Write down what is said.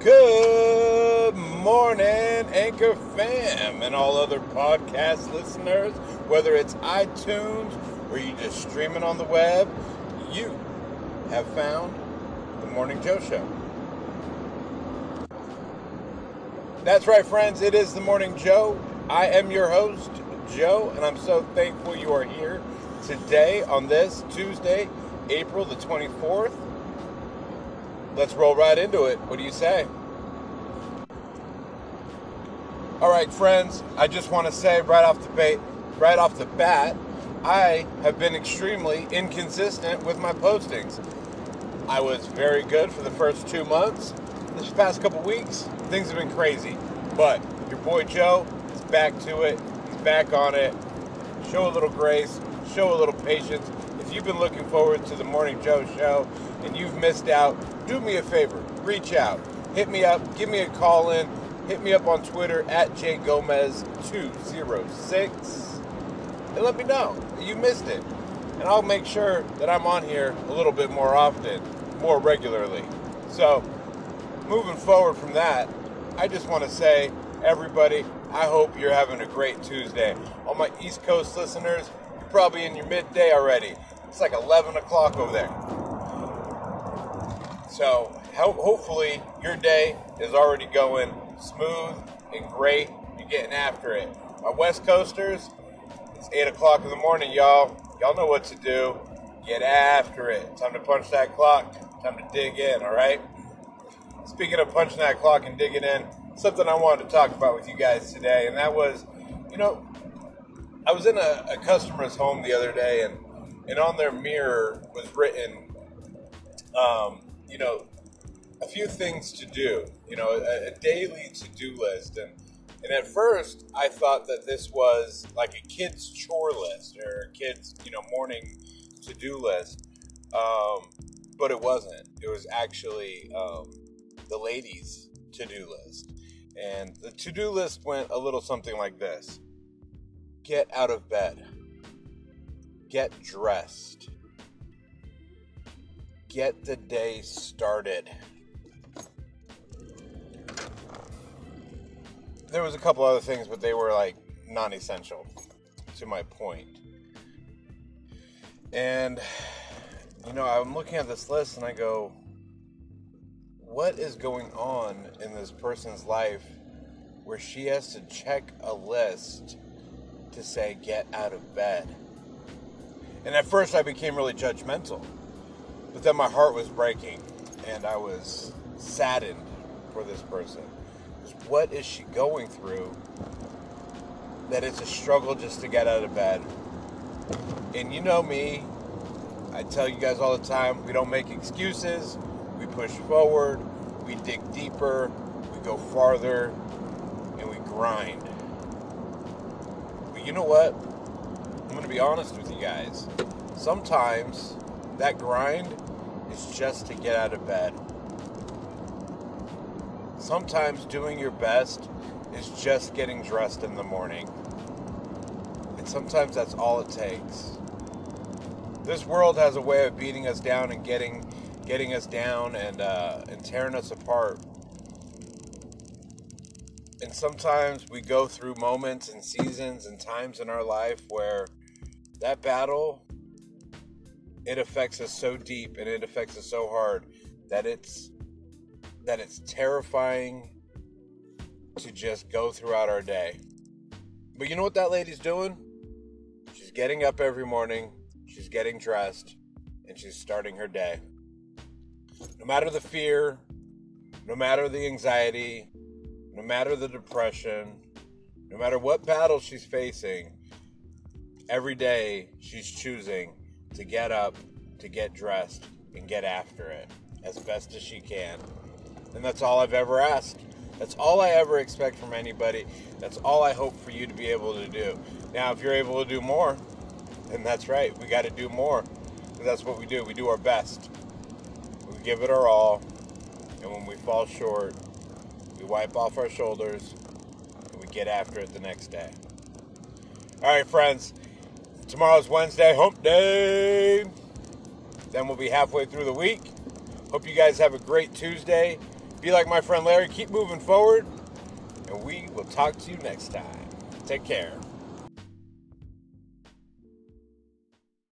Good morning, Anchor fam, and all other podcast listeners, whether it's iTunes or you just streaming on the web, you have found the Morning Joe Show. That's right, friends, it is the Morning Joe. I am your host, Joe, and I'm so thankful you are here today on this Tuesday, April the 24th. Let's roll right into it. What do you say? All right, friends, I just want to say right off the bat, right off the bat, I have been extremely inconsistent with my postings. I was very good for the first two months. This past couple weeks, things have been crazy. But your boy Joe is back to it. He's back on it. Show a little grace, show a little patience. If you've been looking forward to the Morning Joe show and you've missed out, do me a favor. Reach out. Hit me up. Give me a call in. Hit me up on Twitter at jgomez206 and let me know you missed it. And I'll make sure that I'm on here a little bit more often, more regularly. So, moving forward from that, I just want to say, everybody, I hope you're having a great Tuesday. All my East Coast listeners, you're probably in your midday already. It's like 11 o'clock over there. So, hopefully, your day is already going smooth and great. You're getting after it. My West Coasters, it's 8 o'clock in the morning, y'all. Y'all know what to do. Get after it. Time to punch that clock. Time to dig in, all right? Speaking of punching that clock and digging in, something I wanted to talk about with you guys today, and that was, you know, I was in a, a customer's home the other day, and and on their mirror was written, um, you know, a few things to do, you know, a, a daily to do list. And, and at first, I thought that this was like a kid's chore list or a kid's, you know, morning to do list. Um, but it wasn't. It was actually um, the ladies' to do list. And the to do list went a little something like this Get out of bed, get dressed, get the day started. there was a couple other things, but they were like non-essential to my point. And you know, I'm looking at this list and I go, what is going on in this person's life where she has to check a list to say get out of bed? And at first I became really judgmental. But then my heart was breaking and I was saddened for this person what is she going through that it's a struggle just to get out of bed. And you know me, I tell you guys all the time, we don't make excuses, we push forward, we dig deeper, we go farther, and we grind. But you know what? I'm going to be honest with you guys. Sometimes that grind is just to get out of bed sometimes doing your best is just getting dressed in the morning. And sometimes that's all it takes. This world has a way of beating us down and getting getting us down and uh, and tearing us apart. And sometimes we go through moments and seasons and times in our life where that battle it affects us so deep and it affects us so hard that it's that it's terrifying to just go throughout our day. But you know what that lady's doing? She's getting up every morning, she's getting dressed, and she's starting her day. No matter the fear, no matter the anxiety, no matter the depression, no matter what battle she's facing, every day she's choosing to get up, to get dressed, and get after it as best as she can. And that's all I've ever asked. That's all I ever expect from anybody. That's all I hope for you to be able to do. Now, if you're able to do more, then that's right. We got to do more. That's what we do. We do our best. We give it our all. And when we fall short, we wipe off our shoulders and we get after it the next day. All right, friends. Tomorrow's Wednesday, hump day. Then we'll be halfway through the week. Hope you guys have a great Tuesday Be like my friend Larry, keep moving forward, and we will talk to you next time. Take care.